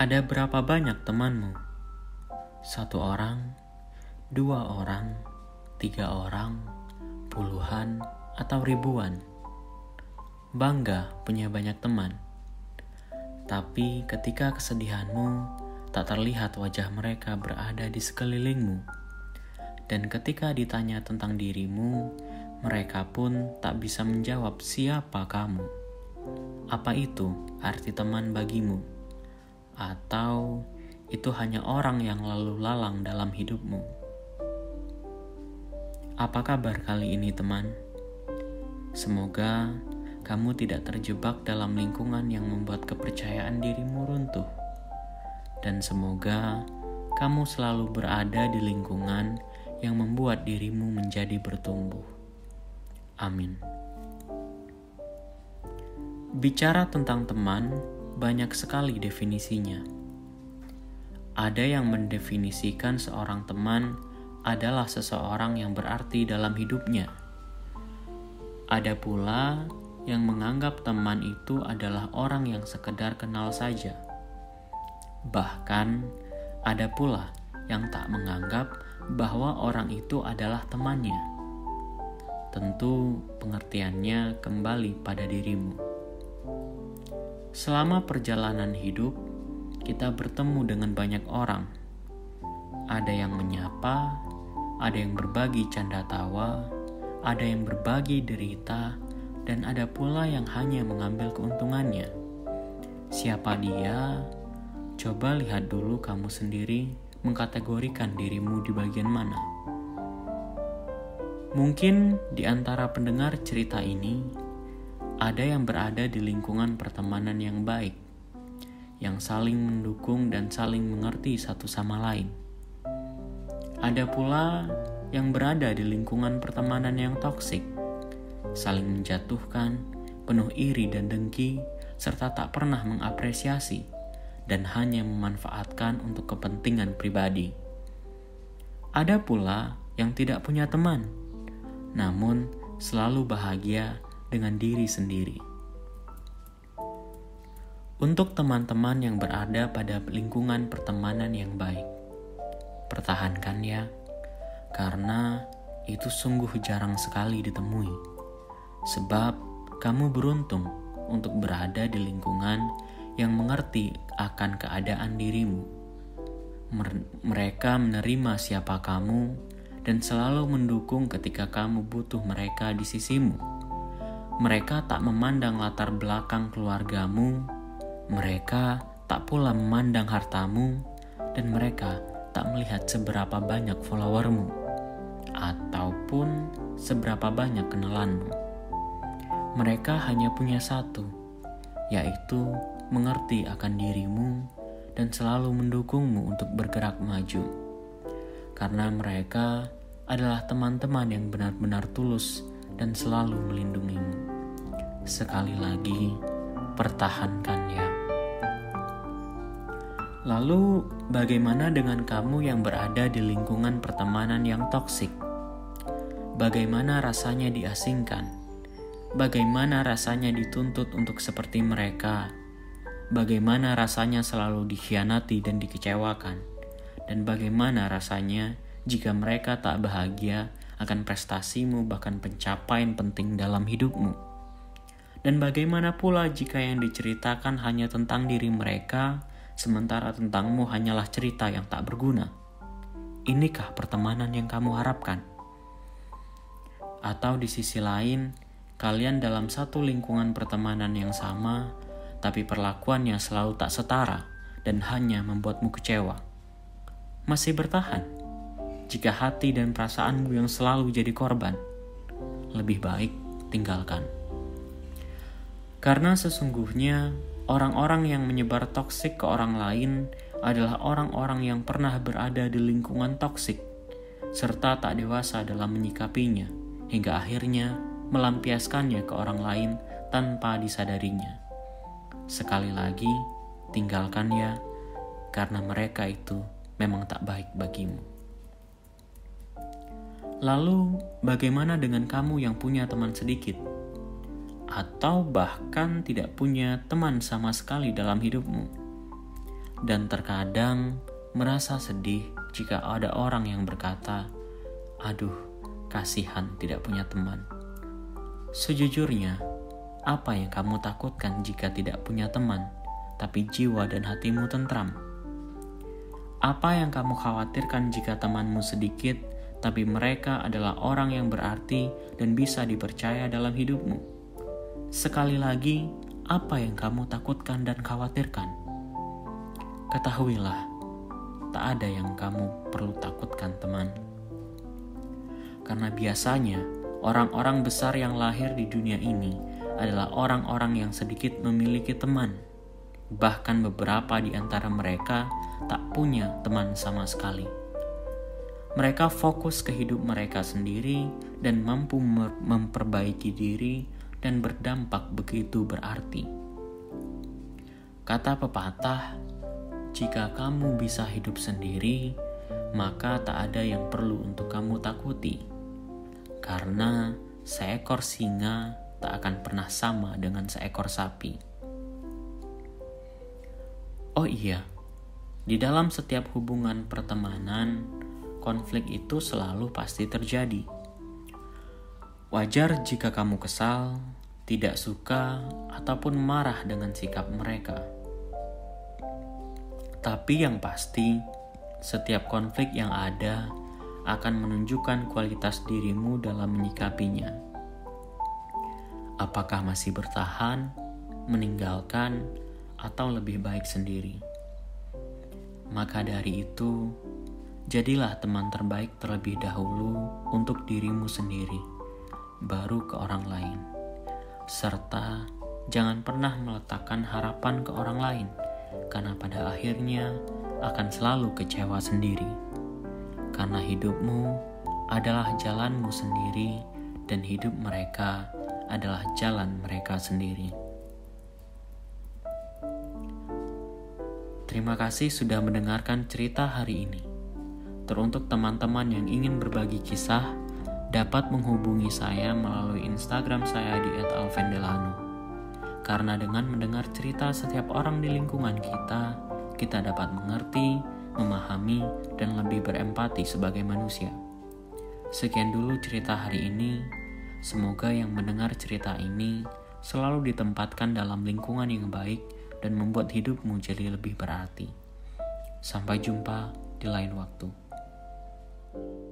Ada berapa banyak temanmu? Satu orang, dua orang, tiga orang, puluhan, atau ribuan. Bangga punya banyak teman. Tapi ketika kesedihanmu tak terlihat wajah mereka berada di sekelilingmu. Dan ketika ditanya tentang dirimu, mereka pun tak bisa menjawab siapa kamu. Apa itu arti teman bagimu? atau itu hanya orang yang lalu lalang dalam hidupmu. Apa kabar kali ini, teman? Semoga kamu tidak terjebak dalam lingkungan yang membuat kepercayaan dirimu runtuh, dan semoga kamu selalu berada di lingkungan yang membuat dirimu menjadi bertumbuh. Amin. Bicara tentang teman, banyak sekali definisinya. Ada yang mendefinisikan seorang teman adalah seseorang yang berarti dalam hidupnya. Ada pula yang menganggap teman itu adalah orang yang sekedar kenal saja. Bahkan ada pula yang tak menganggap bahwa orang itu adalah temannya. Tentu pengertiannya kembali pada dirimu. Selama perjalanan hidup, kita bertemu dengan banyak orang. Ada yang menyapa, ada yang berbagi canda tawa, ada yang berbagi derita, dan ada pula yang hanya mengambil keuntungannya. Siapa dia? Coba lihat dulu kamu sendiri mengkategorikan dirimu di bagian mana. Mungkin di antara pendengar cerita ini ada yang berada di lingkungan pertemanan yang baik, yang saling mendukung dan saling mengerti satu sama lain. Ada pula yang berada di lingkungan pertemanan yang toksik, saling menjatuhkan, penuh iri dan dengki, serta tak pernah mengapresiasi dan hanya memanfaatkan untuk kepentingan pribadi. Ada pula yang tidak punya teman, namun selalu bahagia dengan diri sendiri. Untuk teman-teman yang berada pada lingkungan pertemanan yang baik, pertahankan ya, karena itu sungguh jarang sekali ditemui. Sebab kamu beruntung untuk berada di lingkungan yang mengerti akan keadaan dirimu. Mereka menerima siapa kamu dan selalu mendukung ketika kamu butuh mereka di sisimu mereka tak memandang latar belakang keluargamu, mereka tak pula memandang hartamu, dan mereka tak melihat seberapa banyak followermu ataupun seberapa banyak kenalanmu. Mereka hanya punya satu, yaitu mengerti akan dirimu dan selalu mendukungmu untuk bergerak maju. Karena mereka adalah teman-teman yang benar-benar tulus dan selalu melindungimu. Sekali lagi, pertahankan ya. Lalu, bagaimana dengan kamu yang berada di lingkungan pertemanan yang toksik? Bagaimana rasanya diasingkan? Bagaimana rasanya dituntut untuk seperti mereka? Bagaimana rasanya selalu dikhianati dan dikecewakan? Dan bagaimana rasanya jika mereka tak bahagia akan prestasimu bahkan pencapaian penting dalam hidupmu. Dan bagaimana pula jika yang diceritakan hanya tentang diri mereka, sementara tentangmu hanyalah cerita yang tak berguna? Inikah pertemanan yang kamu harapkan? Atau di sisi lain, kalian dalam satu lingkungan pertemanan yang sama, tapi perlakuannya selalu tak setara dan hanya membuatmu kecewa. Masih bertahan? Jika hati dan perasaanmu yang selalu jadi korban. Lebih baik tinggalkan. Karena sesungguhnya orang-orang yang menyebar toksik ke orang lain adalah orang-orang yang pernah berada di lingkungan toksik serta tak dewasa dalam menyikapinya hingga akhirnya melampiaskannya ke orang lain tanpa disadarinya. Sekali lagi, tinggalkan ya, karena mereka itu memang tak baik bagimu. Lalu, bagaimana dengan kamu yang punya teman sedikit? atau bahkan tidak punya teman sama sekali dalam hidupmu, dan terkadang merasa sedih jika ada orang yang berkata, "Aduh, kasihan tidak punya teman." Sejujurnya, apa yang kamu takutkan jika tidak punya teman, tapi jiwa dan hatimu tentram? Apa yang kamu khawatirkan jika temanmu sedikit, tapi mereka adalah orang yang berarti dan bisa dipercaya dalam hidupmu? Sekali lagi, apa yang kamu takutkan dan khawatirkan? Ketahuilah, tak ada yang kamu perlu takutkan, teman. Karena biasanya Orang-orang besar yang lahir di dunia ini adalah orang-orang yang sedikit memiliki teman. Bahkan beberapa di antara mereka tak punya teman sama sekali. Mereka fokus ke hidup mereka sendiri dan mampu memperbaiki diri dan berdampak begitu berarti. Kata pepatah, "Jika kamu bisa hidup sendiri, maka tak ada yang perlu untuk kamu takuti." karena seekor singa tak akan pernah sama dengan seekor sapi. Oh iya, di dalam setiap hubungan pertemanan, konflik itu selalu pasti terjadi. Wajar jika kamu kesal, tidak suka, ataupun marah dengan sikap mereka. Tapi yang pasti, setiap konflik yang ada akan menunjukkan kualitas dirimu dalam menyikapinya. Apakah masih bertahan, meninggalkan, atau lebih baik sendiri? Maka dari itu, jadilah teman terbaik terlebih dahulu untuk dirimu sendiri, baru ke orang lain, serta jangan pernah meletakkan harapan ke orang lain, karena pada akhirnya akan selalu kecewa sendiri karena hidupmu adalah jalanmu sendiri, dan hidup mereka adalah jalan mereka sendiri. Terima kasih sudah mendengarkan cerita hari ini. Teruntuk teman-teman yang ingin berbagi kisah, dapat menghubungi saya melalui Instagram saya di @alvendelano. Karena dengan mendengar cerita setiap orang di lingkungan kita, kita dapat mengerti memahami, dan lebih berempati sebagai manusia. Sekian dulu cerita hari ini. Semoga yang mendengar cerita ini selalu ditempatkan dalam lingkungan yang baik dan membuat hidupmu jadi lebih berarti. Sampai jumpa di lain waktu. Thank you.